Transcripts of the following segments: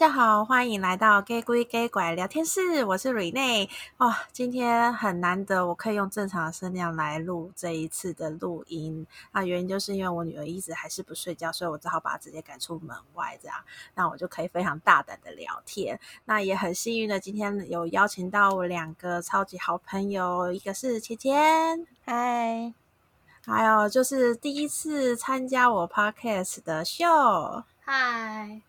大家好，欢迎来到 Gay 鬼 Gay 拐聊天室，我是 Renee。哦，今天很难得，我可以用正常的声量来录这一次的录音。那原因就是因为我女儿一直还是不睡觉，所以我只好把她直接赶出门外，这样，那我就可以非常大胆的聊天。那也很幸运的，今天有邀请到我两个超级好朋友，一个是芊芊，嗨，还有就是第一次参加我 Podcast 的秀，嗨。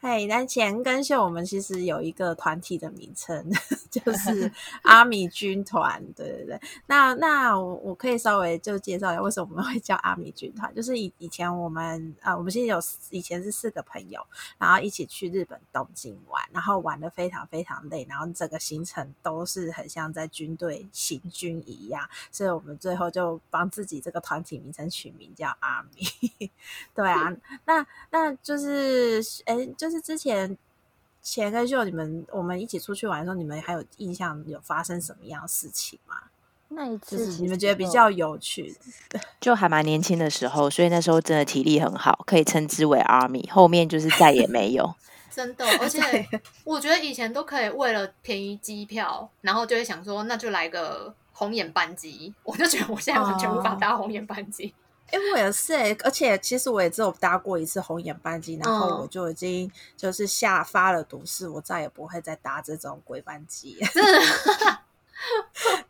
嘿，那钱跟秀，我们其实有一个团体的名称，就 是阿米军团。对对对，那那我我可以稍微就介绍一下，为什么我们会叫阿米军团？就是以以前我们啊，我们现在有以前是四个朋友，然后一起去日本东京玩，然后玩的非常非常累，然后整个行程都是很像在军队行军一样，所以我们最后就帮自己这个团体名称取名叫阿米。对啊，那那就是哎就。就是之前前跟秀你们我们一起出去玩的时候，你们还有印象有发生什么样的事情吗？那一次就是你们觉得比较有趣的，就还蛮年轻的时候，所以那时候真的体力很好，可以称之为 Army。后面就是再也没有，真的。而且 我觉得以前都可以为了便宜机票，然后就会想说，那就来个红眼班机。我就觉得我现在完全无法搭红眼班机。哦哎、欸，我也是哎，而且其实我也只有搭过一次红眼班机，然后我就已经就是下发了毒誓，我再也不会再搭这种鬼班机。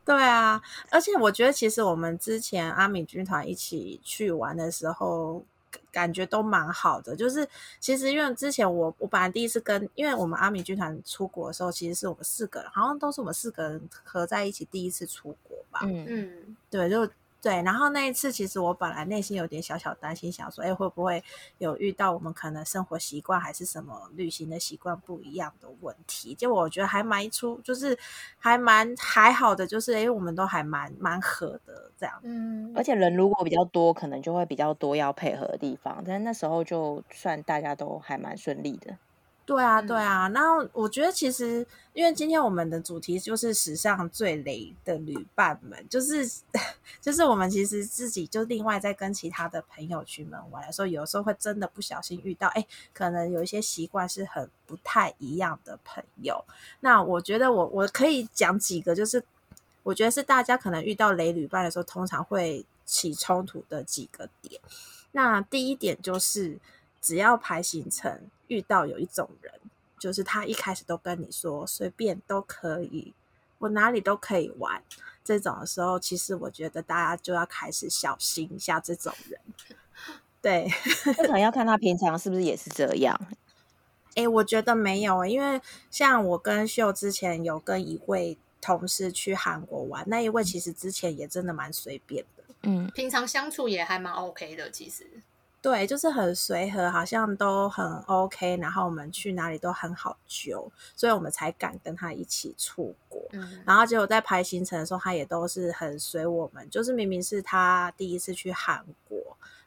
对啊，而且我觉得其实我们之前阿米军团一起去玩的时候，感觉都蛮好的。就是其实因为之前我我本来第一次跟，因为我们阿米军团出国的时候，其实是我们四个人，好像都是我们四个人合在一起第一次出国吧。嗯嗯，对，就。对，然后那一次，其实我本来内心有点小小担心，想说，哎，会不会有遇到我们可能生活习惯还是什么旅行的习惯不一样的问题？结果我觉得还蛮出，就是还蛮还好的，就是哎，我们都还蛮蛮合的这样。嗯，而且人如果比较多，可能就会比较多要配合的地方，但那时候就算大家都还蛮顺利的。对啊，对啊，然后我觉得其实，因为今天我们的主题就是史上最雷的旅伴们，就是 就是我们其实自己就另外在跟其他的朋友去门玩的时候，有时候会真的不小心遇到，哎，可能有一些习惯是很不太一样的朋友。那我觉得我我可以讲几个，就是我觉得是大家可能遇到雷旅伴的时候，通常会起冲突的几个点。那第一点就是。只要排行程，遇到有一种人，就是他一开始都跟你说随便都可以，我哪里都可以玩。这种的时候，其实我觉得大家就要开始小心一下这种人。对，可能要看他平常是不是也是这样。哎、欸，我觉得没有，因为像我跟秀之前有跟一位同事去韩国玩，那一位其实之前也真的蛮随便的。嗯，平常相处也还蛮 OK 的，其实。对，就是很随和，好像都很 OK，然后我们去哪里都很好揪，所以我们才敢跟他一起出国。嗯，然后结果在排行程的时候，他也都是很随我们，就是明明是他第一次去韩国，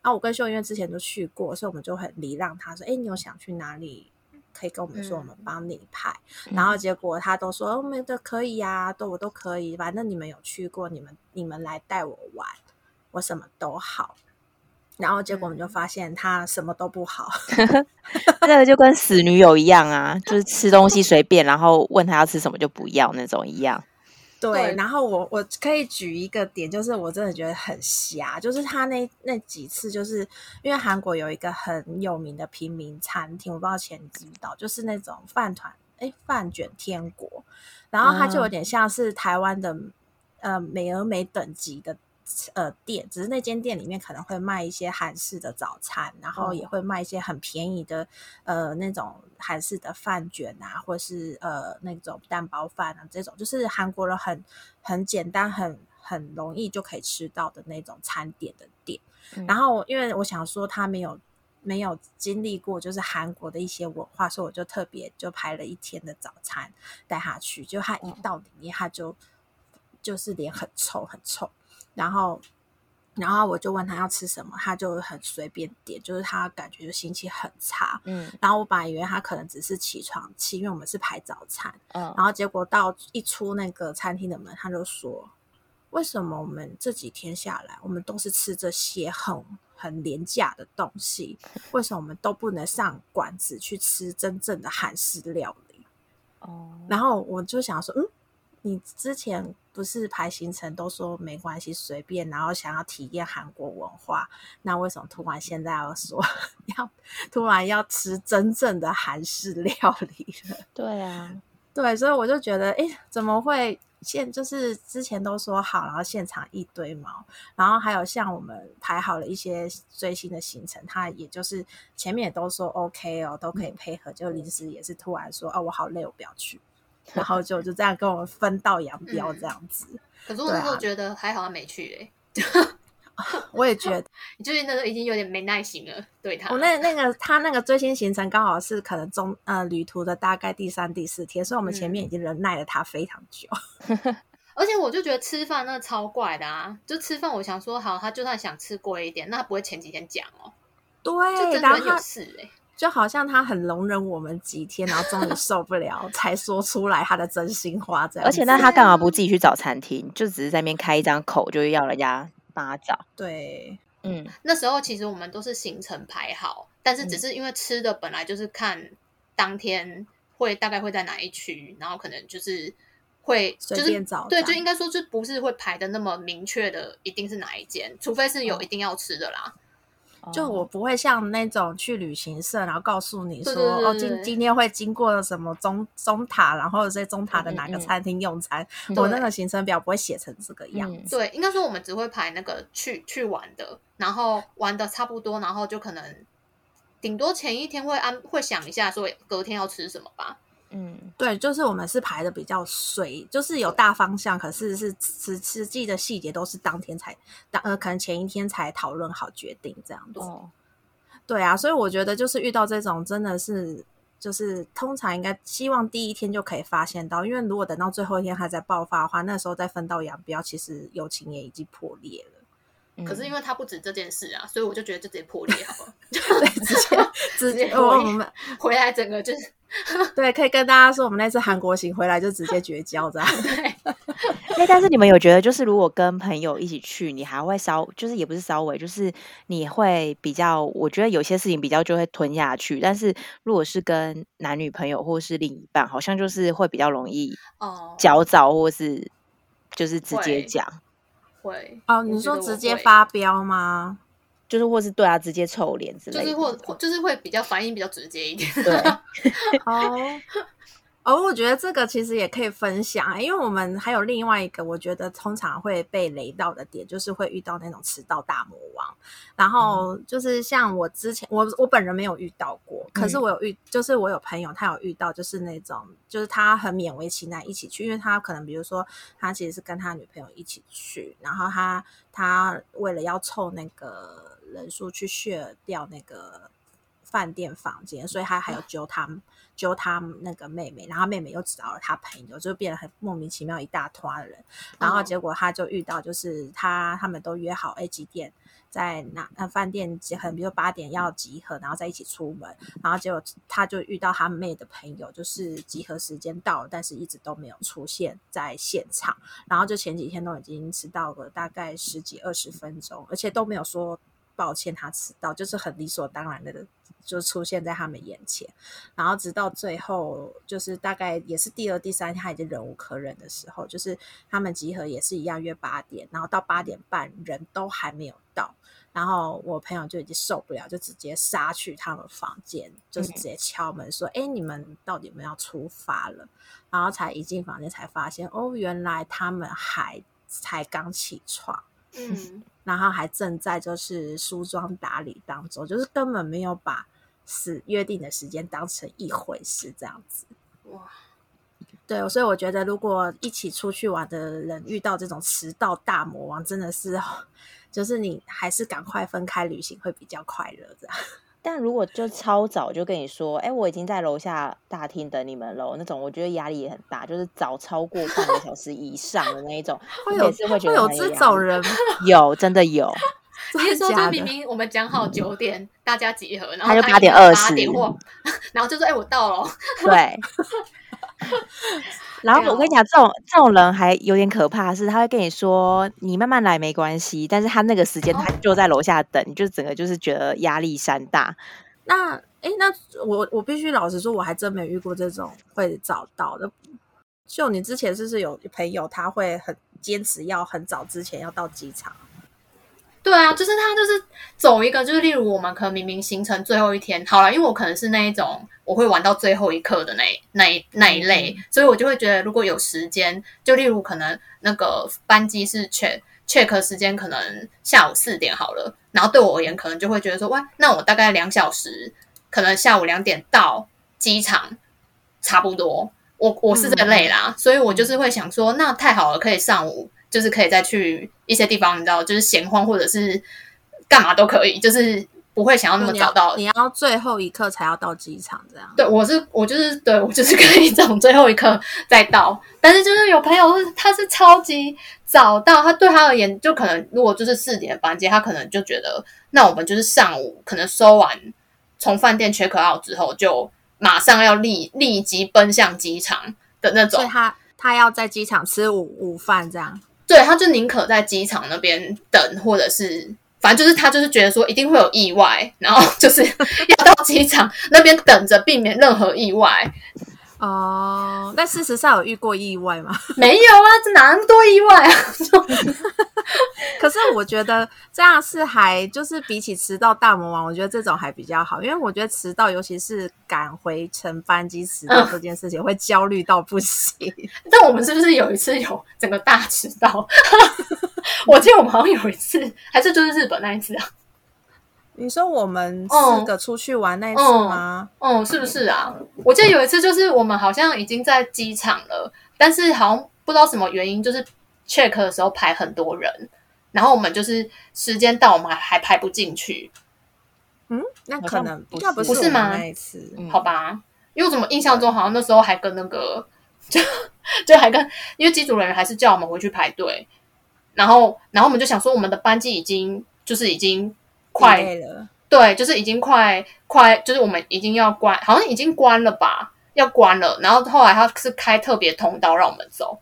然后我跟秀因为之前都去过，所以我们就很礼让他说：“哎，你有想去哪里？可以跟我们说，我们帮你排。嗯”然后结果他都说：“我们都可以呀，都我都可以，反正你们有去过，你们你们来带我玩，我什么都好。”然后结果我们就发现他什么都不好，这个就跟死女友一样啊，就是吃东西随便，然后问他要吃什么就不要那种一样。对，对，然后我我可以举一个点，就是我真的觉得很瞎，就是他那那几次，就是因为韩国有一个很有名的平民餐厅，我不知道钱你知不知道，就是那种饭团，哎，饭卷天国，然后它就有点像是台湾的、嗯、呃美而美等级的。呃，店只是那间店里面可能会卖一些韩式的早餐，然后也会卖一些很便宜的呃那种韩式的饭卷啊，或是呃那种蛋包饭啊，这种就是韩国人很很简单、很很容易就可以吃到的那种餐点的店。嗯、然后因为我想说他没有没有经历过就是韩国的一些文化，所以我就特别就排了一天的早餐带他去，就他一到里面他就就是脸很臭很臭。然后，然后我就问他要吃什么，他就很随便点，就是他感觉就心情很差。嗯，然后我本来以为他可能只是起床气，因为我们是排早餐。嗯，然后结果到一出那个餐厅的门，他就说：“为什么我们这几天下来，我们都是吃这些很很廉价的东西？为什么我们都不能上馆子去吃真正的韩式料理？哦，然后我就想说，嗯。你之前不是排行程都说没关系随便，然后想要体验韩国文化，那为什么突然现在要说要突然要吃真正的韩式料理了？对啊，对，所以我就觉得，哎，怎么会现就是之前都说好，然后现场一堆毛，然后还有像我们排好了一些最新的行程，他也就是前面也都说 OK 哦，都可以配合，就临时也是突然说，哦，我好累，我不要去。然后就就这样跟我们分道扬镳这样子。嗯、可是我那时候觉得还好他没去嘞、啊，我也觉得，你最近那时候已经有点没耐心了，对他。我那那个他那个最新行程刚好是可能中呃旅途的大概第三第四天，所以我们前面已经忍耐了他非常久。嗯、而且我就觉得吃饭那超怪的啊！就吃饭，我想说好，他就算想吃贵一点，那他不会前几天讲哦。对，就真的很有事哎、欸。就好像他很容忍我们几天，然后终于受不了，才说出来他的真心话。这样，而且那他干嘛不自己去找餐厅？就只是在那边开一张口，就要人家帮他找。对，嗯，那时候其实我们都是行程排好，但是只是因为吃的本来就是看当天会大概会在哪一区，然后可能就是会随便找。对，就应该说就不是会排的那么明确的，一定是哪一间，除非是有一定要吃的啦。就我不会像那种去旅行社，然后告诉你说，哦，今今天会经过什么中中塔，然后在中塔的哪个餐厅用餐。嗯嗯、我那个行程表不会写成这个样子。对，应该说我们只会排那个去去玩的，然后玩的差不多，然后就可能顶多前一天会安会想一下，说隔天要吃什么吧。嗯，对，就是我们是排的比较随，就是有大方向，可是是实实际的细节都是当天才当呃，可能前一天才讨论好决定这样子。哦，对啊，所以我觉得就是遇到这种真的是，就是通常应该希望第一天就可以发现到，因为如果等到最后一天还在爆发的话，那时候再分道扬镳，其实友情也已经破裂了。可是因为他不止这件事啊，所以我就觉得就直接破裂好了，对，直接 直接我们回来整个就是 对，可以跟大家说，我们那次韩国行回来就直接绝交这样。对，哎，但是你们有觉得，就是如果跟朋友一起去，你还会稍，就是也不是稍微，就是你会比较，我觉得有些事情比较就会吞下去，但是如果是跟男女朋友或是另一半，好像就是会比较容易哦焦躁，或是就是直接讲。会哦，你说直接发飙吗？就是或是对啊，直接臭脸之类的，就是或就是会比较反应比较直接一点。对，哦。哦，我觉得这个其实也可以分享，因为我们还有另外一个，我觉得通常会被雷到的点，就是会遇到那种迟到大魔王。然后就是像我之前，我我本人没有遇到过，可是我有遇，就是我有朋友他有遇到，就是那种，就是他很勉为其难一起去，因为他可能比如说他其实是跟他女朋友一起去，然后他他为了要凑那个人数去 share 掉那个饭店房间，所以他还有揪他。揪他那个妹妹，然后妹妹又找了他朋友，就变得很莫名其妙一大团的人。然后结果他就遇到，就是他他们都约好 A 几点在哪呃饭店集合，比如八点要集合，然后再一起出门。然后结果他就遇到他妹的朋友，就是集合时间到了，但是一直都没有出现在现场。然后就前几天都已经迟到了大概十几二十分钟，而且都没有说抱歉他迟到，就是很理所当然的。就出现在他们眼前，然后直到最后，就是大概也是第二、第三天，他已经忍无可忍的时候，就是他们集合也是一样约八点，然后到八点半人都还没有到，然后我朋友就已经受不了，就直接杀去他们房间，就是直接敲门说：“哎、嗯，你们到底有没有要出发了？”然后才一进房间才发现，哦，原来他们还才刚起床。嗯，然后还正在就是梳妆打理当中，就是根本没有把时约定的时间当成一回事，这样子。哇，对，所以我觉得如果一起出去玩的人遇到这种迟到大魔王，真的是，就是你还是赶快分开旅行会比较快乐，这样。但如果就超早就跟你说，哎，我已经在楼下大厅等你们喽，那种我觉得压力也很大，就是早超过半个小时以上的那一种，会有会觉得有这种人吗？有，真的有。你是说，就明明我们讲好九点大家集合，然后他就八点二十，然后就说，哎，我到了。对。然后我跟你讲，这种这种人还有点可怕，是他会跟你说你慢慢来没关系，但是他那个时间他就在楼下等，你就整个就是觉得压力山大。那哎，那我我必须老实说，我还真没遇过这种会早到的。就你之前是不是有朋友他会很坚持要很早之前要到机场？对啊，就是他就是走一个，就是例如我们可能明明行程最后一天好了，因为我可能是那一种我会玩到最后一刻的那一那一那一类，嗯、所以我就会觉得如果有时间，就例如可能那个班机是 check check 时间可能下午四点好了，然后对我而言可能就会觉得说，哇，那我大概两小时，可能下午两点到机场差不多，我我是这类啦，嗯、所以我就是会想说，那太好了，可以上午。就是可以再去一些地方，你知道，就是闲晃或者是干嘛都可以，就是不会想要那么早到。你要，最后一刻才要到机场，这样？对，我是我就是对我就是可以这种最后一刻再到。但是就是有朋友他是超级早到，他对他而言就可能如果就是四点的班机，他可能就觉得那我们就是上午可能收完从饭店 check out 之后，就马上要立立即奔向机场的那种。所以他他要在机场吃午午饭这样。对，他就宁可在机场那边等，或者是反正就是他就是觉得说一定会有意外，然后就是 要到机场那边等着，避免任何意外。哦，但事实上有遇过意外吗？没有啊，这哪那么多意外啊？可是我觉得这样是还就是比起迟到大魔王，我觉得这种还比较好，因为我觉得迟到，尤其是赶回程班机迟到这件事情，会焦虑到不行。嗯。但我们是不是有一次有整个大迟到？我记得我们好像有一次，还是就是日本那一次啊。你说我们四个出去玩那一次吗？嗯，嗯，是不是啊？我记得有一次，就是我们好像已经在机场了，但是好像不知道什么原因，就是 check 的时候排很多人，然后我们就是时间到，我们还还排不进去。嗯，那可能不是，不是吗？那一次，好吧，因为我怎么印象中好像那时候还跟那个 就就还跟，因为机组人员还是叫我们回去排队，然后然后我们就想说，我们的班机已经就是已经。快了，对，就是已经快快，就是我们已经要关，好像已经关了吧，要关了。然后后来他是开特别通道让我们走。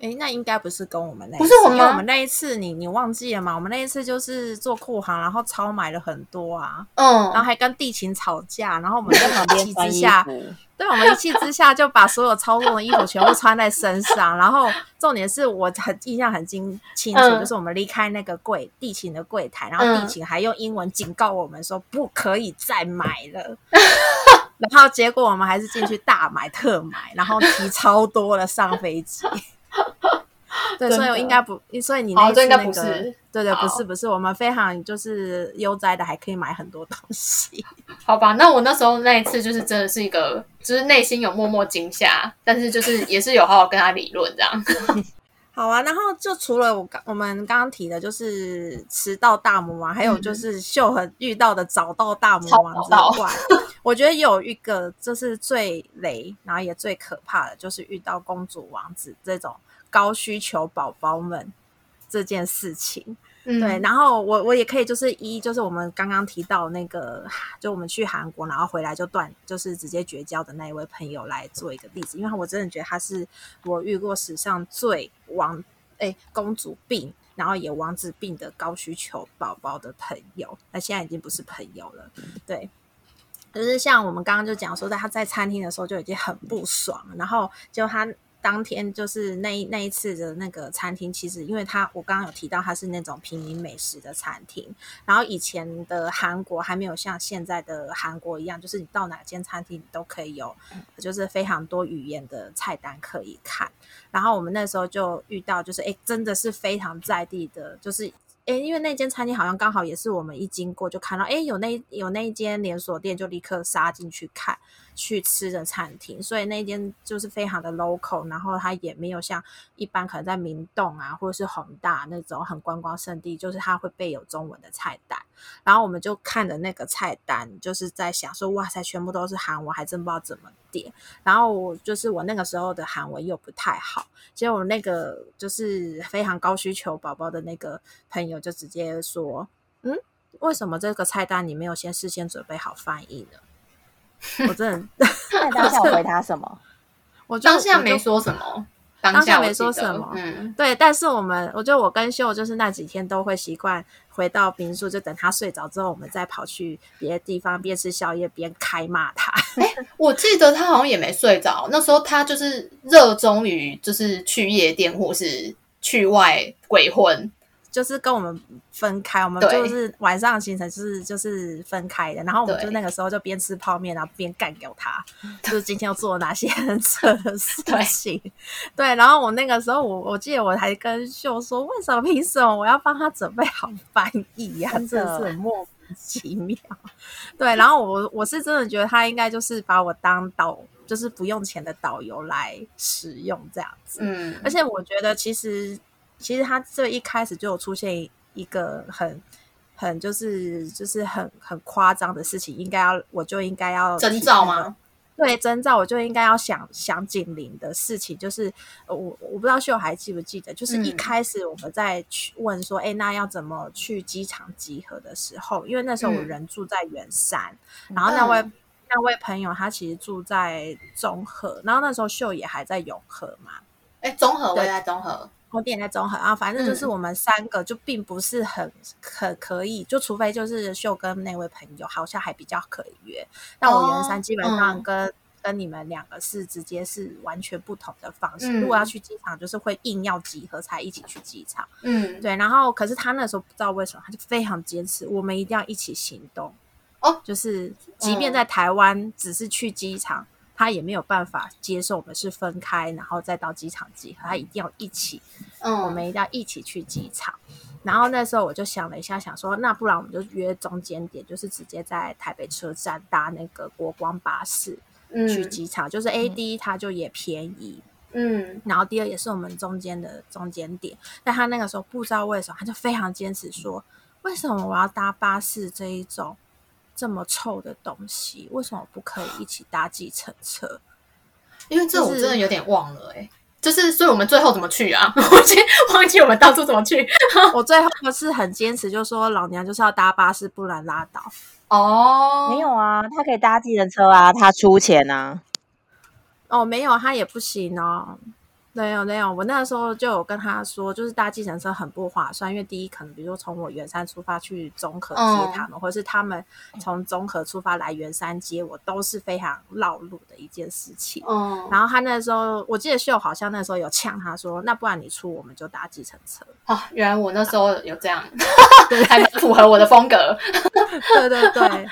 诶，那应该不是跟我们那不是我们吗？我们那一次你你忘记了吗？我们那一次就是做库航，然后超买了很多啊，嗯，然后还跟地勤吵架，然后我们在旁边之下，对，我们一气之下就把所有操作的衣服全部穿在身上，然后重点是我很印象很清清楚，就是我们离开那个柜地勤的柜台，然后地勤还用英文警告我们说不可以再买了，然后结果我们还是进去大买特买，然后提超多了上飞机。对，所以我应该不，所以你那次那个，对对，不是不是，我们非常就是悠哉的，还可以买很多东西。好吧，那我那时候那一次就是真的是一个，就是内心有默默惊吓，但是就是也是有好好跟他理论这样。好啊，然后就除了我刚我们刚刚提的，就是迟到大魔王，还有就是秀禾遇到的早到大魔王之外，我觉得有一个就是最雷，然后也最可怕的，就是遇到公主王子这种。高需求宝宝们这件事情，嗯、对，然后我我也可以就是一就是我们刚刚提到那个，就我们去韩国然后回来就断，就是直接绝交的那一位朋友来做一个例子，因为我真的觉得他是我遇过史上最王哎公主病，然后也王子病的高需求宝宝的朋友，那现在已经不是朋友了，对，就是像我们刚刚就讲说，在他在餐厅的时候就已经很不爽，然后就他。当天就是那那一次的那个餐厅，其实因为他我刚刚有提到他是那种平民美食的餐厅，然后以前的韩国还没有像现在的韩国一样，就是你到哪间餐厅你都可以有，就是非常多语言的菜单可以看。然后我们那时候就遇到，就是诶，真的是非常在地的，就是因为那间餐厅好像刚好也是我们一经过就看到，诶，有那有那一间连锁店，就立刻杀进去看。去吃的餐厅，所以那间就是非常的 local，然后它也没有像一般可能在明洞啊或者是弘大那种很观光胜地，就是它会备有中文的菜单。然后我们就看着那个菜单，就是在想说，哇塞，全部都是韩文，还真不知道怎么点。然后就是我那个时候的韩文又不太好，结果那个就是非常高需求宝宝的那个朋友就直接说，嗯，为什么这个菜单你没有先事先准备好翻译呢？我真的，那当下回他什么？我当下没说什么。当下没说什么，嗯，对，但是我们，我觉得我跟秀就是那几天都会习惯回到民宿，就等他睡着之后，我们再跑去别的地方边吃宵夜边开骂他。哎、欸，我记得他好像也没睡着，那时候他就是热衷于就是去夜店或是去外鬼混。就是跟我们分开，我们就是晚上行程就是就是分开的，然后我们就那个时候就边吃泡面，然后边干掉他，就是今天要做哪些很扯的事 情。对，对，然后我那个时候我我记得我还跟秀说，为什么凭什么我要帮他准备好 翻译呀？真的是很莫名其妙。对，然后我我是真的觉得他应该就是把我当导，就是不用钱的导游来使用这样子。嗯，而且我觉得其实。其实他这一开始就有出现一个很很就是就是很很夸张的事情，应该要我就应该要征兆吗？对，征兆我就应该要想想警铃的事情，就是我我不知道秀还记不记得，就是一开始我们在去问说，哎、嗯，那要怎么去机场集合的时候，因为那时候我人住在圆山，嗯、然后那位、嗯、那位朋友他其实住在中和，然后那时候秀也还在永和嘛，哎，中和我也在中和。我点在中和啊，反正就是我们三个就并不是很可可以，嗯、就除非就是秀跟那位朋友好像还比较可以约。那我圆山基本上跟、哦嗯、跟你们两个是直接是完全不同的方式。嗯、如果要去机场，就是会硬要集合才一起去机场。嗯，对。然后可是他那时候不知道为什么，他就非常坚持，我们一定要一起行动。哦，就是即便在台湾，只是去机场。他也没有办法接受我们是分开，然后再到机场集合。他一定要一起，嗯，我们一定要一起去机场。然后那时候我就想了一下，想说，那不然我们就约中间点，就是直接在台北车站搭那个国光巴士去机场，嗯、就是 A D，它就也便宜，嗯。然后第二也是我们中间的中间点，但他那个时候不知道为什么，他就非常坚持说，为什么我要搭巴士这一种？这么臭的东西，为什么不可以一起搭计程车？因为这我真的有点忘了哎、欸，就是，就是所以我们最后怎么去啊？我忘记我们当初怎么去。我 最后是很坚持，就说老娘就是要搭巴士，不然拉倒。哦，没有啊，他可以搭计程车啊，他出钱啊。哦，没有，他也不行哦。没有没有，我那个时候就有跟他说，就是搭计程车很不划算，因为第一可能比如说从我圆山出发去中和接他们，嗯、或者是他们从中和出发来圆山接我，都是非常绕路的一件事情。嗯，然后他那时候我记得秀好像那时候有呛他说，那不然你出我们就搭计程车。哦，原来我那时候有这样，对，还符合我的风格。对 对对。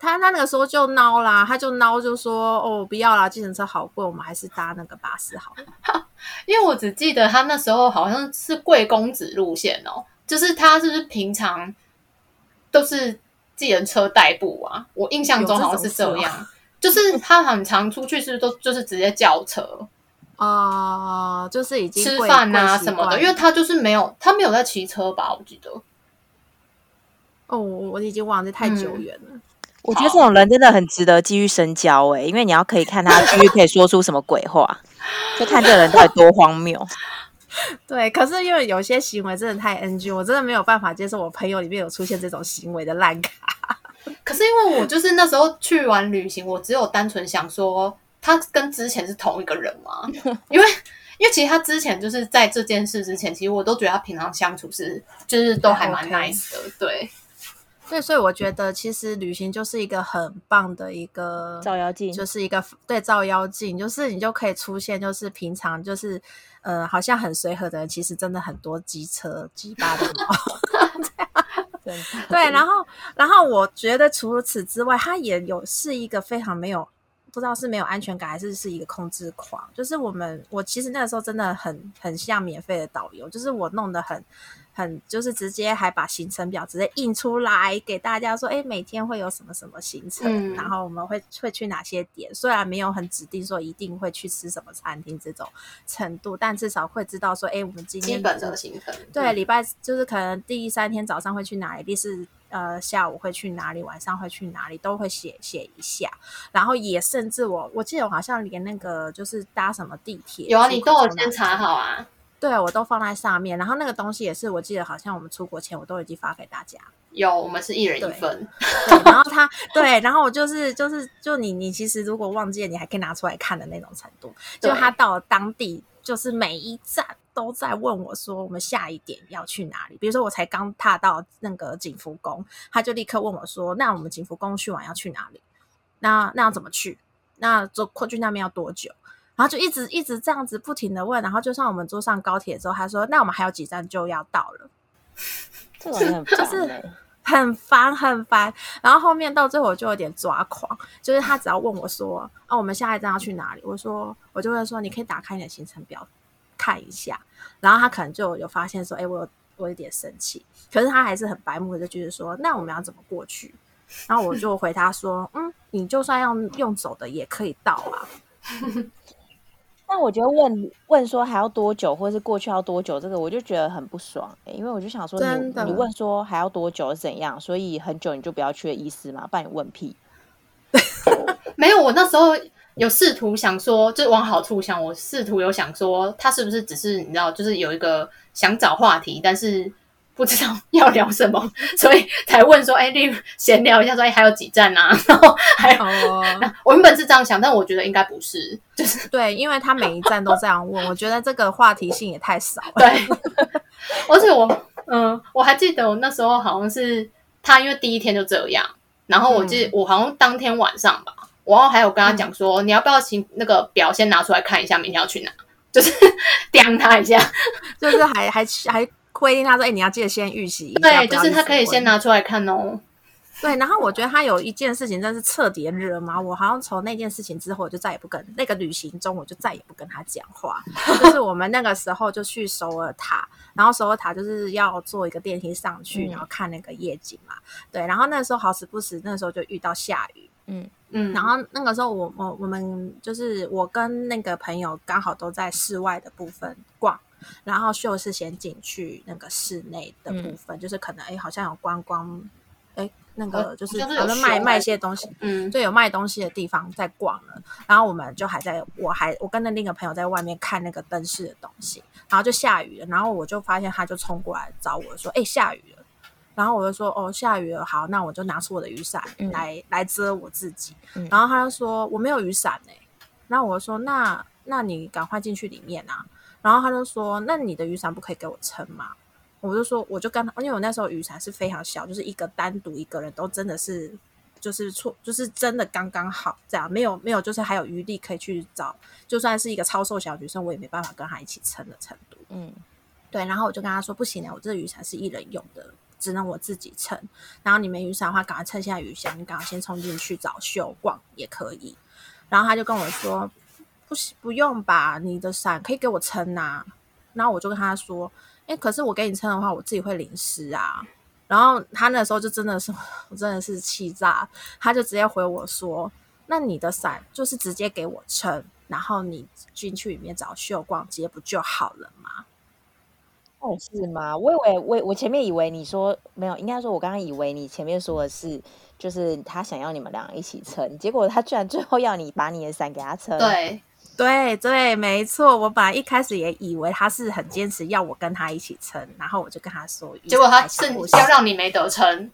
他他那个时候就孬啦，他就孬就说：“哦，不要啦，计程车好贵，我们还是搭那个巴士好了。”因为我只记得他那时候好像是贵公子路线哦，就是他是不是平常都是计程车代步啊？我印象中好像是这样，这就是他很常出去是不是都就是直接叫车啊、呃，就是已经吃饭啊什么的，因为他就是没有他没有在骑车吧？我记得哦，我已经忘记太久远了。嗯我觉得这种人真的很值得继续深交诶、欸，因为你要可以看他继续可以说出什么鬼话，就看这个人到底多荒谬。对，可是因为有些行为真的太 NG，我真的没有办法接受我朋友里面有出现这种行为的烂卡。可是因为我就是那时候去完旅行，我只有单纯想说他跟之前是同一个人吗，因为因为其实他之前就是在这件事之前，其实我都觉得他平常相处是就是都还蛮 nice 的，Okay. 对。对，所以我觉得其实旅行就是一个很棒的一个照妖镜，就是一个对照妖镜，就是你就可以出现，就是平常就是呃好像很随和的人，其实真的很多机车鸡巴的猫。对，然后然后我觉得除了此之外，他也有是一个非常没有不知道是没有安全感，还是是一个控制狂。就是我们我其实那个时候真的很很像免费的导游，就是我弄得很。很就是直接还把行程表直接印出来给大家说，哎，每天会有什么什么行程，嗯、然后我们会会去哪些点。虽然没有很指定说一定会去吃什么餐厅这种程度，但至少会知道说，哎，我们今天基本的行程。对，礼拜就是可能第三天早上会去哪里，第四呃下午会去哪里，晚上会去哪里，都会写写一下。然后也甚至我我记得我好像连那个就是搭什么地铁，有啊，你都有先查好啊。对，我都放在上面。然后那个东西也是，我记得好像我们出国前我都已经发给大家。有，我们是一人一份。对对 然后他对，然后我就是就是就你你其实如果忘记了，你还可以拿出来看的那种程度。就他到了当地，就是每一站都在问我说，我们下一点要去哪里？比如说我才刚踏到那个景福宫，他就立刻问我说，那我们景福宫去完要去哪里？那那要怎么去？那坐过去那边要多久？然后就一直一直这样子不停的问，然后就算我们坐上高铁之后，他说：“那我们还有几站就要到了。”这种很 就是很烦很烦。然后后面到最后我就有点抓狂，就是他只要问我说：“啊，我们下一站要去哪里？”我说：“我就会说，你可以打开你的行程表看一下。”然后他可能就有发现说：“哎，我有我有点生气。”可是他还是很白目的，就是说：“那我们要怎么过去？”然后我就 回他说：“嗯，你就算要用走的也可以到啊。”但我觉得问问说还要多久，或者是过去要多久，这个我就觉得很不爽，欸、因为我就想说你，你你问说还要多久是怎样，所以很久你就不要去的意思嘛？不然你问屁。没有，我那时候有试图想说，就是往好处想，我试图有想说，他是不是只是你知道，就是有一个想找话题，但是。不知道 要聊什么，所以才问说：“哎、闲聊一下，说哎，还有几站啊？”然后还有，哦、我原本是这样想，但我觉得应该不是，就是对，因为他每一站都这样问，我觉得这个话题性也太少了。对，而且我，嗯，我还记得我那时候好像是他，因为第一天就这样，然后我记得我好像当天晚上吧，我还有跟他讲说：“嗯、你要不要请那个表先拿出来看一下，明天要去哪？” 就是刁他一下，就是还还还。规定他说：“哎、欸，你要记得先预习一下。”对，就是他可以先拿出来看哦。对，然后我觉得他有一件事情真是彻底惹毛我，好像从那件事情之后，我就再也不跟那个旅行中，我就再也不跟他讲话。就是我们那个时候就去首尔塔，然后首尔塔就是要坐一个电梯上去，然后看那个夜景嘛。嗯、对，然后那个时候好死不死，那个时候就遇到下雨。嗯嗯，然后那个时候我我我们就是我跟那个朋友刚好都在室外的部分逛。然后秀是先进去那个室内的部分，嗯、就是可能哎，好像有观光，哎，那个就是好像卖卖一些东西，嗯，对，有卖东西的地方在逛了。然后我们就还在，我还我跟那另一个朋友在外面看那个灯饰的东西，然后就下雨了。然后我就发现他就冲过来找我说：“哎，下雨了。”然后我就说：“哦，下雨了，好，那我就拿出我的雨伞来、嗯、来遮我自己。嗯”然后他就说：“我没有雨伞哎。”那我说：“那那你赶快进去里面啊。”然后他就说：“那你的雨伞不可以给我撑吗？”我就说：“我就跟他，因为我那时候雨伞是非常小，就是一个单独一个人都真的是就是错，就是真的刚刚好这样，没有没有，就是还有余力可以去找，就算是一个超瘦小女生，我也没办法跟她一起撑的程度。”嗯，对。然后我就跟他说：“不行啊，我这个雨伞是一人用的，只能我自己撑。然后你没雨伞的话，赶快撑下雨伞，你赶快先冲进去找秀逛也可以。”然后他就跟我说。不行不用吧，你的伞可以给我撑呐、然后我就跟他说：“哎，可是我给你撑的话，我自己会淋湿啊。”然后他那时候就真的是，我真的是气炸，他就直接回我说：“那你的伞就是直接给我撑，然后你进去里面找秀逛街不就好了吗？”哦，是吗？我以为我我前面以为你说没有，应该说我刚刚以为你前面说的是，就是他想要你们两个一起撑，结果他居然最后要你把你的伞给他撑。对。对对，没错。我本来一开始也以为他是很坚持要我跟他一起撑，然后我就跟他说，结果他是要让你没得撑。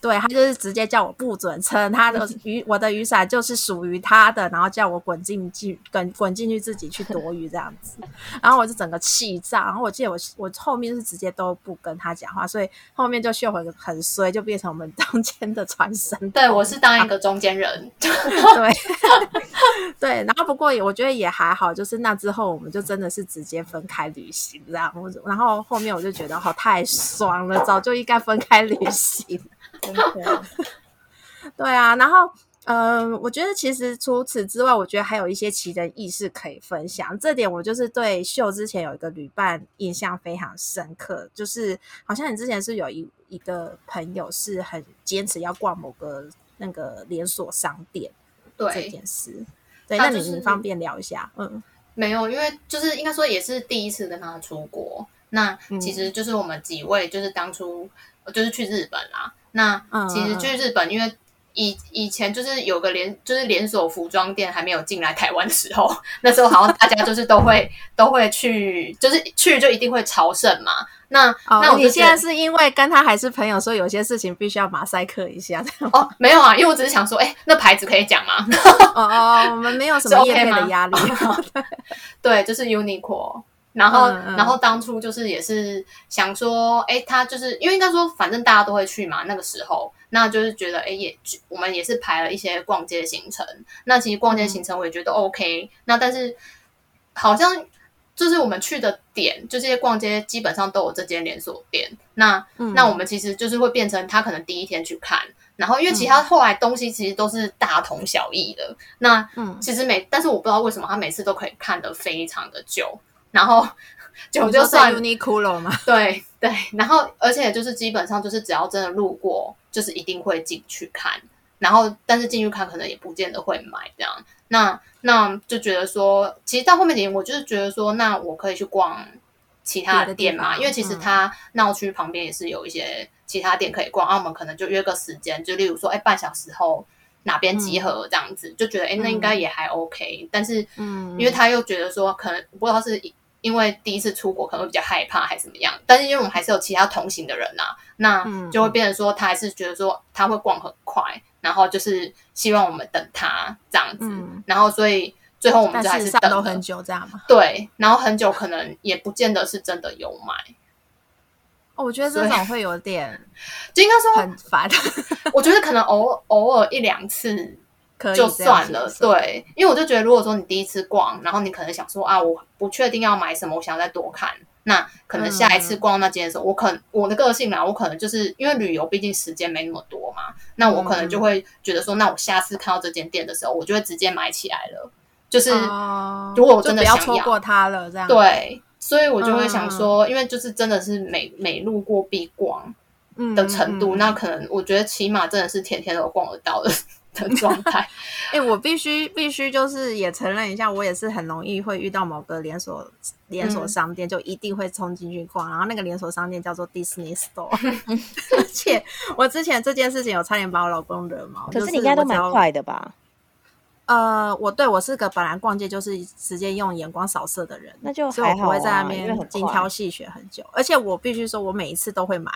对，他就是直接叫我不准撑，他的 雨我的雨伞就是属于他的，然后叫我滚进去，滚滚进去自己去躲雨这样子。然后我就整个气炸。然后我记得我我后面是直接都不跟他讲话，所以后面就秀很很衰，就变成我们中间的传声。对，我是当一个中间人。对 对，然后不过也我觉得也还好，就是那之后我们就真的是直接分开旅行这样。然后后面我就觉得好太爽了，早就应该分开旅行。对啊，然后嗯、呃，我觉得其实除此之外，我觉得还有一些奇人异事可以分享。这点我就是对秀之前有一个旅伴印象非常深刻，就是好像你之前是有一一个朋友是很坚持要逛某个那个连锁商店，对这件事，对，就是、那你你方便聊一下？嗯，没有，因为就是应该说也是第一次跟他出国，那其实就是我们几位就是当初就是去日本啦。那其实去日本，因为以以前就是有个连就是连锁服装店还没有进来台湾的时候，那时候好像大家就是都会都会去，就是去就一定会朝圣嘛。那、哦、那我你现在是因为跟他还是朋友，所以有些事情必须要马赛克一下。哦，没有啊，因为我只是想说，哎，那牌子可以讲吗？哦哦，我们没有什么业配的压力。对，就是 Uniqlo。然后，嗯嗯、然后当初就是也是想说，哎，他就是因为应该说，反正大家都会去嘛，那个时候，那就是觉得，哎，也我们也是排了一些逛街行程。那其实逛街行程我也觉得 OK、嗯。那但是好像就是我们去的点，就这些逛街基本上都有这间连锁店。那、嗯、那我们其实就是会变成他可能第一天去看，然后因为其他后来东西其实都是大同小异的。那嗯，其实每但是我不知道为什么他每次都可以看得非常的久。然后酒就算 Uniqlo 嘛，对对，然后而且就是基本上就是只要真的路过，就是一定会进去看。然后但是进去看可能也不见得会买这样。那那就觉得说，其实到后面点我就是觉得说，那我可以去逛其他的店嘛，因为其实它闹区旁边也是有一些其他店可以逛。啊，我们可能就约个时间，就例如说，哎，半小时后哪边集合这样子，嗯、就觉得哎，那应该也还 OK。但是嗯，因为他又觉得说，可能不知道是。因为第一次出国可能会比较害怕还是怎么样，但是因为我们还是有其他同行的人呐、啊，那就会变成说他还是觉得说他会逛很快，然后就是希望我们等他这样子，嗯、然后所以最后我们就还是等了很久这样嘛。对，然后很久可能也不见得是真的有买。哦，我觉得这种会有点，就应该说很烦。我觉得可能偶偶尔一两次。就算了，对，因为我就觉得，如果说你第一次逛，然后你可能想说啊，我不确定要买什么，我想要再多看，那可能下一次逛那间的时候，嗯、我可能我的个性啦，我可能就是因为旅游毕竟时间没那么多嘛，那我可能就会觉得说，嗯、那我下次看到这间店的时候，我就会直接买起来了，就是如果我真的想要，不要错过它了，这样。对，所以我就会想说，嗯、因为就是真的是每每路过必逛的程度，那可能我觉得起码真的是天天都逛得到的。的状态，哎、欸，我必须必须就是也承认一下，我也是很容易会遇到某个连锁连锁商店，就一定会冲进去逛。嗯、然后那个连锁商店叫做 Disney Store，而且我之前这件事情有差点把我老公惹毛。可是你应该都蛮快的吧？呃，我对我是个本来逛街就是直接用眼光扫射的人，那就还好啊，所以我不会在那边精挑细选很久。而且我必须说，我每一次都会买，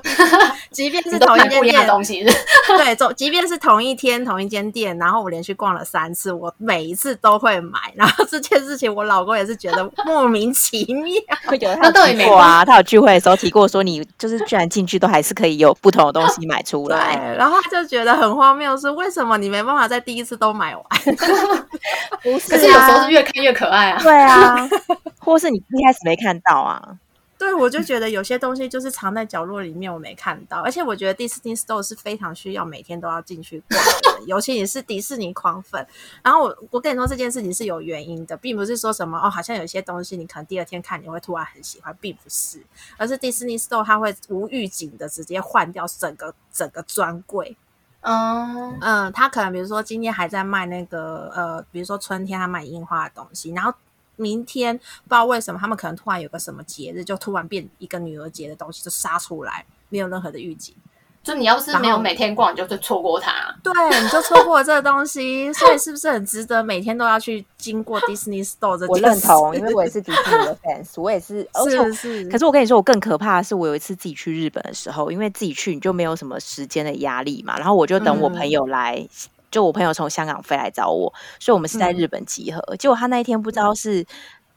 即便是同一间店东西，对，总即便是同一天同一间店，然后我连续逛了三次，我每一次都会买。然后这件事情，我老公也是觉得 莫名其妙。会觉得他有提过啊，他有聚会的时候提过，说你就是居然进去都还是可以有不同的东西买出来。对，然后他就觉得很荒谬，是为什么你没办法在第一次都买完？不是，可是有时候是越看越可爱啊。对啊，或是你一开始没看到啊。对，我就觉得有些东西就是藏在角落里面，我没看到。而且我觉得 Disney Store 是非常需要每天都要进去逛的，尤其你是迪士尼狂粉。然后我我跟你说这件事情是有原因的，并不是说什么哦，好像有些东西你可能第二天看你会突然很喜欢，并不是，而是 Disney Store 它会无预警的直接换掉整个整个专柜。哦嗯，他可能比如说今天还在卖那个呃，比如说春天他卖樱花的东西，然后明天不知道为什么他们可能突然有个什么节日，就突然变一个女儿节的东西就杀出来，没有任何的预警。就你要是没有每天逛，你就会错过它。对，你就错过了这个东西，所以 是不是很值得每天都要去经过 Disney Store 这？我认同，因为我也是迪士尼的 fans，我也是。是是。可是我跟你说，我更可怕的是，我有一次自己去日本的时候，因为自己去你就没有什么时间的压力嘛，然后我就等我朋友来，嗯、就我朋友从香港飞来找我，所以我们是在日本集合。嗯、结果他那一天不知道是。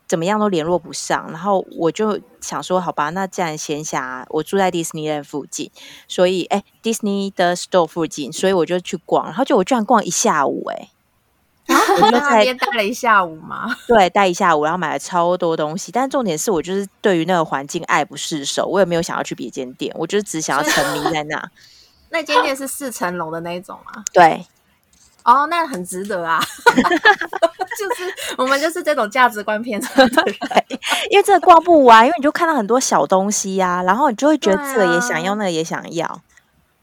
怎么样都联络不上，然后我就想说，好吧，那既然闲暇，我住在迪士尼的附近，所以哎，迪士尼的 store 附近，所以我就去逛，然后就我居然逛一下午，哎，我就在那边待了一下午嘛，对，待一下午，然后买了超多东西，但重点是我就是对于那个环境爱不释手，我也没有想要去别间店，我就是只想要沉迷在那。那间店是四层楼的那一种吗？对。哦，oh, 那很值得啊！就是我们就是这种价值观偏差的人，因为真的逛不完，因为你就看到很多小东西呀、啊，然后你就会觉得这个也想要，那个也想要。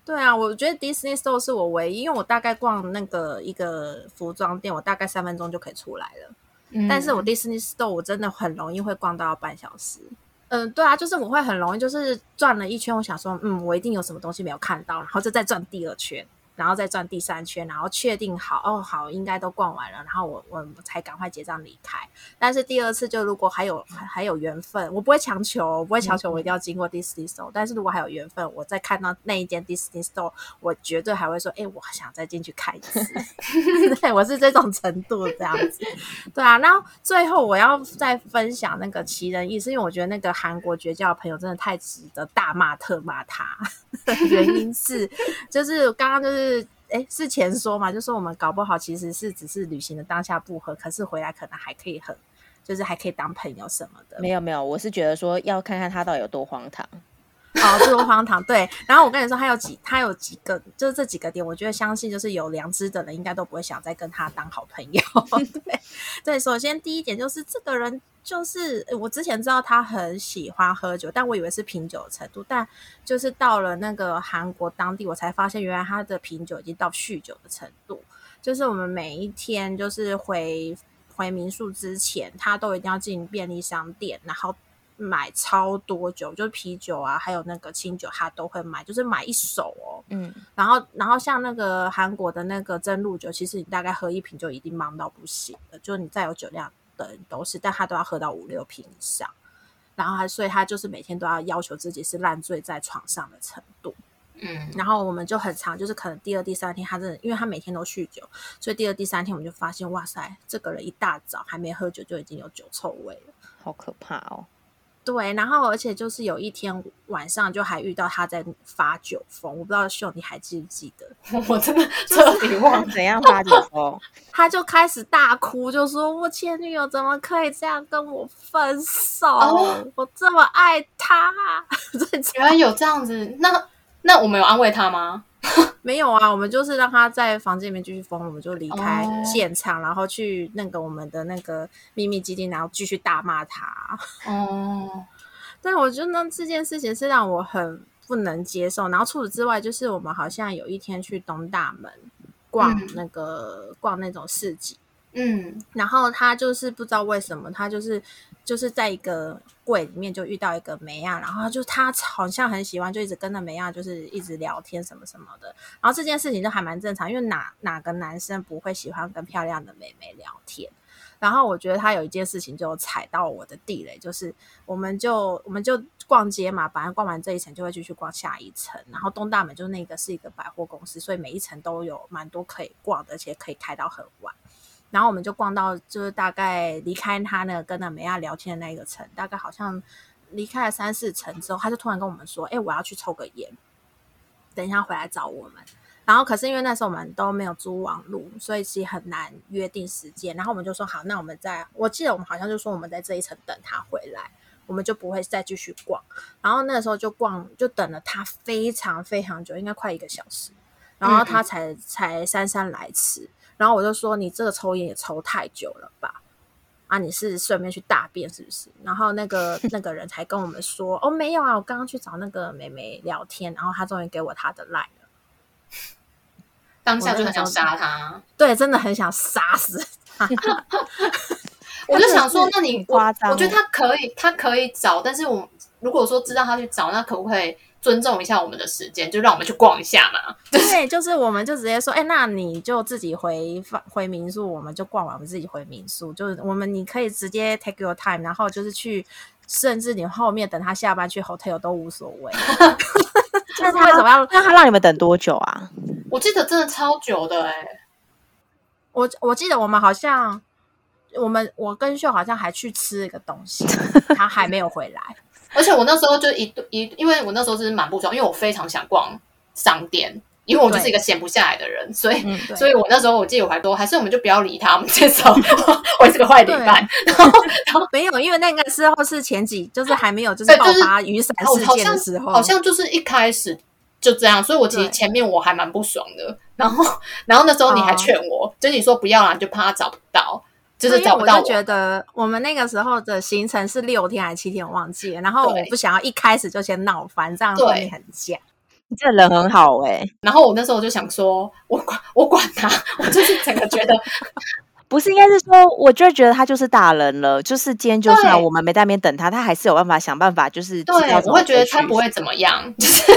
对啊，我觉得 Disney Store 是我唯一，因为我大概逛那个一个服装店，我大概三分钟就可以出来了。嗯、但是我 Disney Store 我真的很容易会逛到半小时。嗯，对啊，就是我会很容易就是转了一圈，我想说，嗯，我一定有什么东西没有看到，然后就再转第二圈。然后再转第三圈，然后确定好哦，好，应该都逛完了，然后我我才赶快结账离开。但是第二次就如果还有还还有缘分，我不会强求，我不会强求我一定要经过 Disney Store，但是如果还有缘分，我再看到那一间 Disney Store，我绝对还会说，哎，我想再进去看一次。对，我是这种程度这样子。对啊，然后最后我要再分享那个奇人异事，因为我觉得那个韩国绝交的朋友真的太值得大骂特骂他。原因是，就是刚刚就是，是哎，是前说嘛，就说我们搞不好其实是只是旅行的当下不合，可是回来可能还可以很，就是还可以当朋友什么的。没有没有，我是觉得说要看看他到底有多荒唐。哦，这多荒唐。对，然后我跟你说，他有几，他有几个，就是这几个点，我觉得相信就是有良知的人应该都不会想再跟他当好朋友。对对，首先第一点就是这个人。就是我之前知道他很喜欢喝酒，但我以为是品酒的程度，但就是到了那个韩国当地，我才发现原来他的品酒已经到酗酒的程度。就是我们每一天就是回回民宿之前，他都一定要进便利商店，然后买超多酒，就是啤酒啊，还有那个清酒，他都会买，就是买一手哦。嗯，然后然后像那个韩国的那个真露酒，其实你大概喝一瓶就一定忙到不行了，就你再有酒量。的人都是，但他都要喝到五六瓶以上，然后他所以他就是每天都要要求自己是烂醉在床上的程度，嗯，然后我们就很长，就是可能第二、第三天，他真的，因为他每天都酗酒，所以第二、第三天我们就发现，哇塞，这个人一大早还没喝酒就已经有酒臭味了，好可怕哦。对，然后而且就是有一天晚上就还遇到他在发酒疯，我不知道秀你还记不记得？我真的 彻底忘了怎样发酒疯，他就开始大哭，就说我前女友怎么可以这样跟我分手？哦、我这么爱他，原来有这样子，那那我们有安慰他吗？没有啊，我们就是让他在房间里面继续疯，我们就离开现场，哦、然后去那个我们的那个秘密基地，然后继续大骂他。哦，但，我觉得这件事情是让我很不能接受。然后除此之外，就是我们好像有一天去东大门逛那个、嗯、逛那种市集。嗯，然后他就是不知道为什么，他就是就是在一个柜里面就遇到一个梅亚，然后就他好像很喜欢，就一直跟那妹啊，就是一直聊天什么什么的。然后这件事情就还蛮正常，因为哪哪个男生不会喜欢跟漂亮的妹妹聊天？然后我觉得他有一件事情就踩到我的地雷，就是我们就我们就逛街嘛，反正逛完这一层就会继续逛下一层。然后东大门就那个是一个百货公司，所以每一层都有蛮多可以逛的，而且可以开到很晚。然后我们就逛到，就是大概离开他那跟那美亚聊天的那一个层，大概好像离开了三四层之后，他就突然跟我们说：“哎，我要去抽个烟，等一下回来找我们。”然后可是因为那时候我们都没有租网路，所以其实很难约定时间。然后我们就说：“好，那我们在……我记得我们好像就说我们在这一层等他回来，我们就不会再继续逛。”然后那时候就逛，就等了他非常非常久，应该快一个小时，然后他才、才姗姗来迟。然后我就说：“你这个抽烟也抽太久了吧？啊，你是顺便去大便是不是？”然后那个 那个人才跟我们说：“哦，没有啊，我刚刚去找那个妹妹聊天，然后她终于给我她的 line 了。”当下就很想杀他，对，真的很想杀死他。我就想说，那你夸张？我觉得他可以，他可以找，但是我如果说知道他去找，那可不可以？尊重一下我们的时间，就让我们去逛一下嘛。对，就是我们就直接说，哎、欸，那你就自己回回民宿，我们就逛完，我们自己回民宿。就是我们你可以直接 take your time，然后就是去，甚至你后面等他下班去 hotel 都无所谓。那他为什么要？那他让你们等多久啊？我记得真的超久的哎、欸。我我记得我们好像，我们我跟秀好像还去吃一个东西，他还没有回来。而且我那时候就一一，因为我那时候是蛮不爽，因为我非常想逛商店，因为我就是一个闲不下来的人，所以，嗯、所以我那时候我记得我还多，还是我们就不要理他，我们接受，我也是个坏领班。然后，然后没有，因为那个时候是前几，就是还没有就是爆发雨伞事件的时候，好像就是一开始就这样，所以我其实前面我还蛮不爽的。然后，然后那时候你还劝我，哦、就你说不要啦，就怕他找不到。就是找不到我，我就觉得我们那个时候的行程是六天还是七天，我忘记了。然后我不想要一开始就先闹翻，这样对你很假。你这人很好哎、欸。然后我那时候就想说，我管我管他，我就是整个觉得 不是，应该是说，我就觉得他就是大人了。就是今天就算我们没在那边等他，他还是有办法想办法，就是对，我会觉得他不会怎么样，就是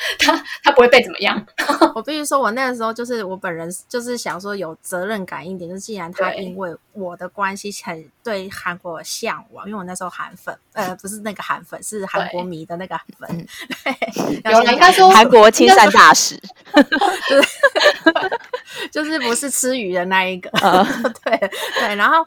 他他不会被怎么样。我必须说，我那个时候就是我本人就是想说有责任感一点，就是既然他因为我的关系很对韩国向往，因为我那时候韩粉，呃，不是那个韩粉，是韩国迷的那个粉。对，有人应该说韩国亲善大使，就是就是不是吃鱼的那一个。Uh. 对对，然后。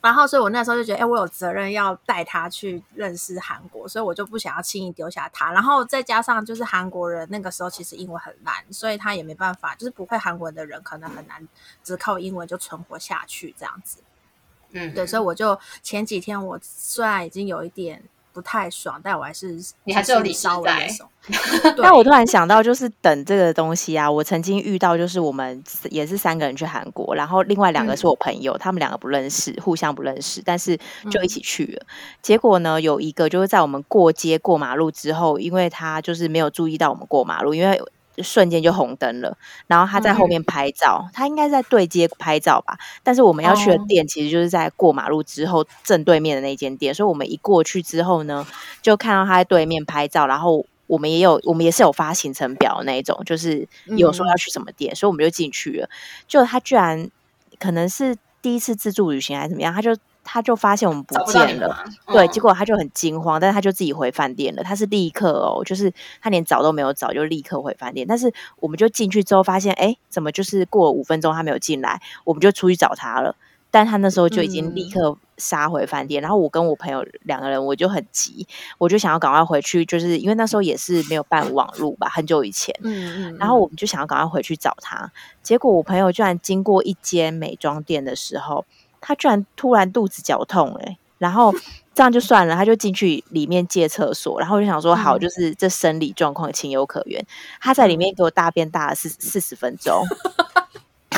然后，所以我那时候就觉得，哎，我有责任要带他去认识韩国，所以我就不想要轻易丢下他。然后再加上，就是韩国人那个时候其实英文很烂，所以他也没办法，就是不会韩文的人可能很难只靠英文就存活下去这样子。嗯，对，所以我就前几天我虽然已经有一点。不太爽，但我还是你还是有理稍微松。但我突然想到，就是等这个东西啊，我曾经遇到，就是我们也是三个人去韩国，然后另外两个是我朋友，嗯、他们两个不认识，互相不认识，但是就一起去了。嗯、结果呢，有一个就是在我们过街过马路之后，因为他就是没有注意到我们过马路，因为。瞬间就红灯了，然后他在后面拍照，嗯、他应该在对街拍照吧。但是我们要去的店其实就是在过马路之后正对面的那间店，所以我们一过去之后呢，就看到他在对面拍照，然后我们也有，我们也是有发行程表那一种，就是有说要去什么店，嗯、所以我们就进去了。就他居然可能是第一次自助旅行还是怎么样，他就。他就发现我们不见了，嗯、对，结果他就很惊慌，但是他就自己回饭店了。他是立刻哦，就是他连找都没有找，就立刻回饭店。但是我们就进去之后发现，哎，怎么就是过了五分钟他没有进来，我们就出去找他了。但他那时候就已经立刻杀回饭店。嗯、然后我跟我朋友两个人，我就很急，我就想要赶快回去，就是因为那时候也是没有办网路吧，很久以前。嗯嗯。然后我们就想要赶快回去找他，结果我朋友居然经过一间美妆店的时候。他居然突然肚子绞痛哎、欸，然后 这样就算了，他就进去里面借厕所，然后我就想说好，就是这生理状况情有可原。他在里面给我大便大了四四十分钟。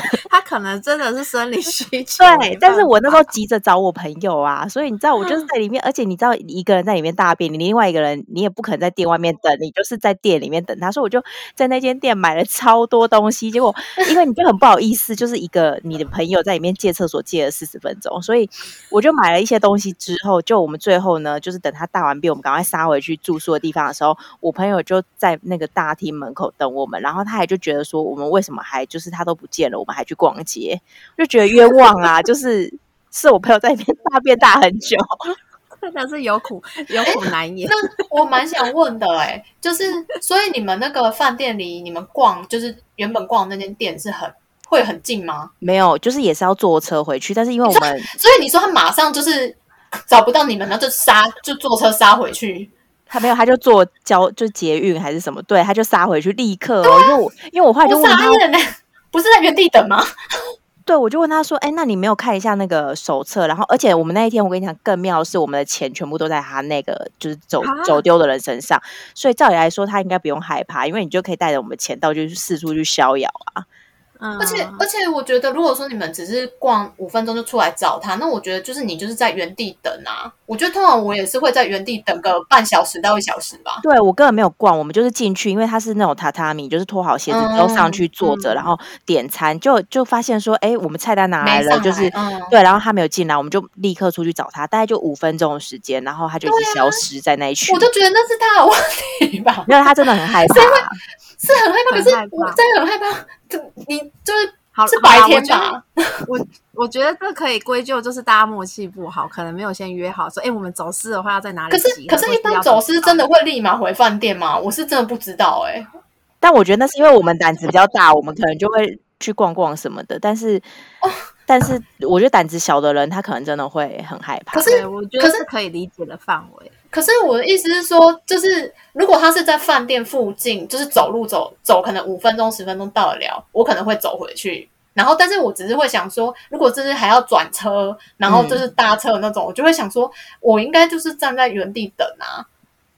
他可能真的是生理需 求，对。但是我那时候急着找我朋友啊，所以你知道，我就是在里面，而且你知道，一个人在里面大便，你另外一个人你也不可能在店外面等，你就是在店里面等他。所以我就在那间店买了超多东西，结果 因为你就很不好意思，就是一个你的朋友在里面借厕所借了四十分钟，所以我就买了一些东西之后，就我们最后呢，就是等他大完便，我们赶快杀回去住宿的地方的时候，我朋友就在那个大厅门口等我们，然后他还就觉得说，我们为什么还就是他都不见了，我们还去逛街，就觉得冤枉啊！就是是我朋友在里面大便大很久，真的是有苦有苦难言。那我蛮想问的、欸，哎，就是所以你们那个饭店离你们逛，就是原本逛的那间店是很会很近吗？没有，就是也是要坐车回去。但是因为我们，所以你说他马上就是找不到你们，然后就杀就坐车杀回去。他没有，他就坐交就捷运还是什么？对，他就杀回去，立刻哦，啊、因为我因为我后来就问他。不是在原地等吗？对，我就问他说：“哎，那你没有看一下那个手册？然后，而且我们那一天，我跟你讲，更妙的是，我们的钱全部都在他那个就是走走丢的人身上，所以照理来说，他应该不用害怕，因为你就可以带着我们的钱到就是四处去逍遥啊。”而且而且，我觉得如果说你们只是逛五分钟就出来找他，那我觉得就是你就是在原地等啊。我觉得通常我也是会在原地等个半小时到一小时吧。对，我根本没有逛，我们就是进去，因为他是那种榻榻米，就是脱好鞋子之后上去坐着，嗯、然后点餐，就就发现说，哎，我们菜单拿来了，来就是、嗯、对，然后他没有进来，我们就立刻出去找他，大概就五分钟的时间，然后他就已经消失在那一区。我就觉得那是他的问题吧，因为他真的很害怕。是很害怕，可是我真的很害怕。就你就是好是白天吧？我我觉得这可以归咎，就是大家默契不好，可能没有先约好说，哎，我们走私的话要在哪里？可是可是，一般走私真的会立马回饭店吗？我是真的不知道哎。但我觉得那是因为我们胆子比较大，我们可能就会去逛逛什么的。但是，但是我觉得胆子小的人，他可能真的会很害怕。可是我觉得是可以理解的范围。可是我的意思是说，就是如果他是在饭店附近，就是走路走走，可能五分钟十分钟到得了，我可能会走回去。然后，但是我只是会想说，如果这是还要转车，然后就是搭车的那种，嗯、我就会想说，我应该就是站在原地等啊。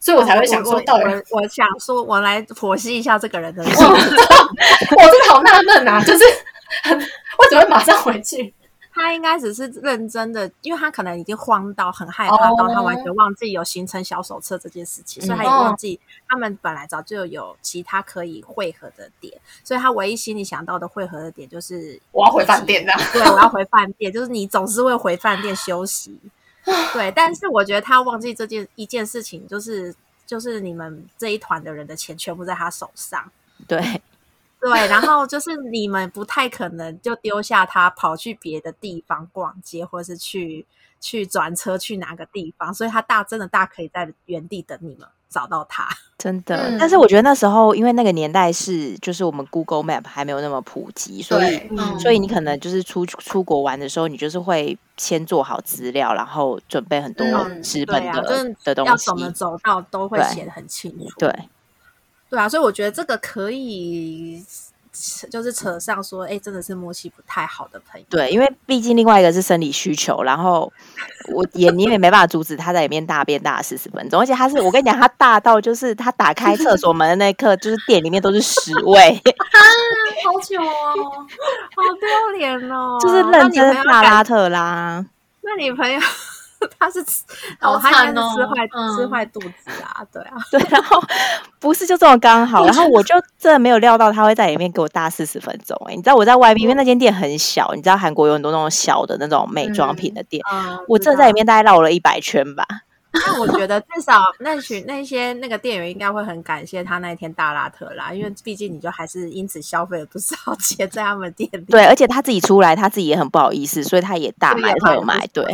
所以我才会想说，到底我，我想说，我来剖析一下这个人的我。我真的好纳闷啊，就是很为什么会马上回去？他应该只是认真的，因为他可能已经慌到很害怕到他完全忘记有行程小手册这件事情，oh. 所以他也忘记他们本来早就有其他可以汇合的点，所以他唯一心里想到的汇合的点就是我要回饭店的，对，我要回饭店，就是你总是会回饭店休息，对，但是我觉得他忘记这件一件事情，就是就是你们这一团的人的钱全部在他手上。对对，然后就是你们不太可能就丢下他跑去别的地方逛街，或是去去转车去哪个地方，所以他大真的大可以在原地等你们。找到他，真的。嗯、但是我觉得那时候，因为那个年代是，就是我们 Google Map 还没有那么普及，所以，嗯、所以你可能就是出出国玩的时候，你就是会先做好资料，然后准备很多纸本的、嗯啊、的东西，要怎么走到都会写的很清楚。对，对，对啊，所以我觉得这个可以。就是扯上说，哎、欸，真的是默契不太好的朋友。对，因为毕竟另外一个是生理需求，然后我也你也没办法阻止他在里面大便大四十分钟，而且他是我跟你讲，他大到就是他打开厕所门的那一刻，就是店里面都是屎味，好久哦，好丢脸哦，就是认真大拉特拉。那你朋友？他是吃哦，他是吃坏、嗯、吃坏肚子啊，对啊，对，然后不是就这么刚好，然后我就真的没有料到他会在里面给我搭四十分钟哎、欸，你知道我在外面，因为那间店很小，你知道韩国有很多那种小的那种美妆品的店，嗯嗯、我真的在里面大概绕了一百圈吧。那我觉得至少那群那些那个店员应该会很感谢他那一天大拉特啦，因为毕竟你就还是因此消费了不少钱在他们店里。对，而且他自己出来，他自己也很不好意思，所以他也大买特买。对，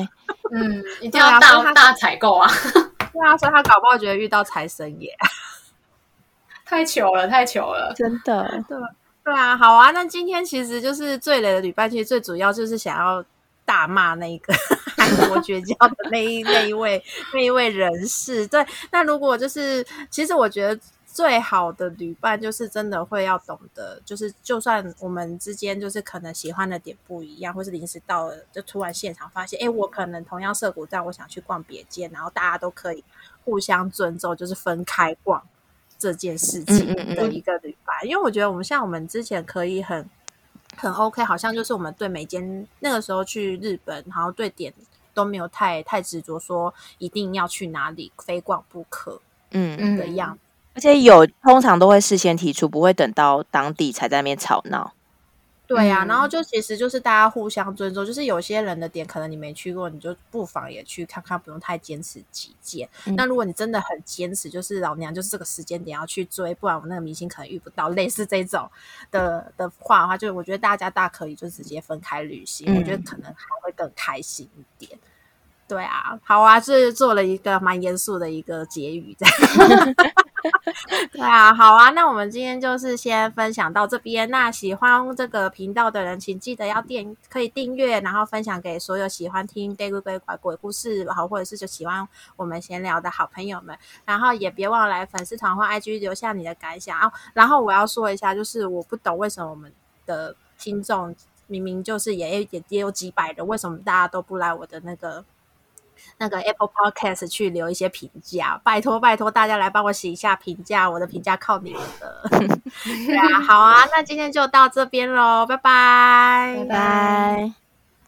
嗯，一定要大大采购啊！对啊，所以他搞不好觉得遇到财神爷，太糗了，太糗了，真的。对对啊，好啊，那今天其实就是最雷的旅伴，其实最主要就是想要。大骂那个 韩国绝交的那一 那一位那一位人士，对，那如果就是，其实我觉得最好的旅伴就是真的会要懂得，就是就算我们之间就是可能喜欢的点不一样，或是临时到了就突然现场发现，哎，我可能同样涩谷站，我想去逛别间，然后大家都可以互相尊重，就是分开逛这件事情的一个旅伴，因为我觉得我们像我们之前可以很。很 OK，好像就是我们对每间那个时候去日本，然后对点都没有太太执着，说一定要去哪里非逛不可，嗯嗯的样子。而且有通常都会事先提出，不会等到当地才在那边吵闹。对呀、啊，然后就其实就是大家互相尊重，就是有些人的点可能你没去过，你就不妨也去看看，不用太坚持己见。嗯、那如果你真的很坚持，就是老娘就是这个时间点要去追，不然我那个明星可能遇不到，类似这种的的话的话，就我觉得大家大可以就直接分开旅行，嗯、我觉得可能还会更开心一点。对啊，好啊，是做了一个蛮严肃的一个结语，这样。对啊，好啊，那我们今天就是先分享到这边。那喜欢这个频道的人，请记得要订可以订阅，然后分享给所有喜欢听《鬼鬼怪鬼故事》好，或者是就喜欢我们闲聊的好朋友们。然后也别忘了来粉丝团或 IG 留下你的感想啊。然后我要说一下，就是我不懂为什么我们的听众明明就是也也也有几百人，为什么大家都不来我的那个？那个 Apple Podcast 去留一些评价，拜托拜托大家来帮我写一下评价，我的评价靠你们了。对啊，好啊，那今天就到这边喽，拜拜，拜拜。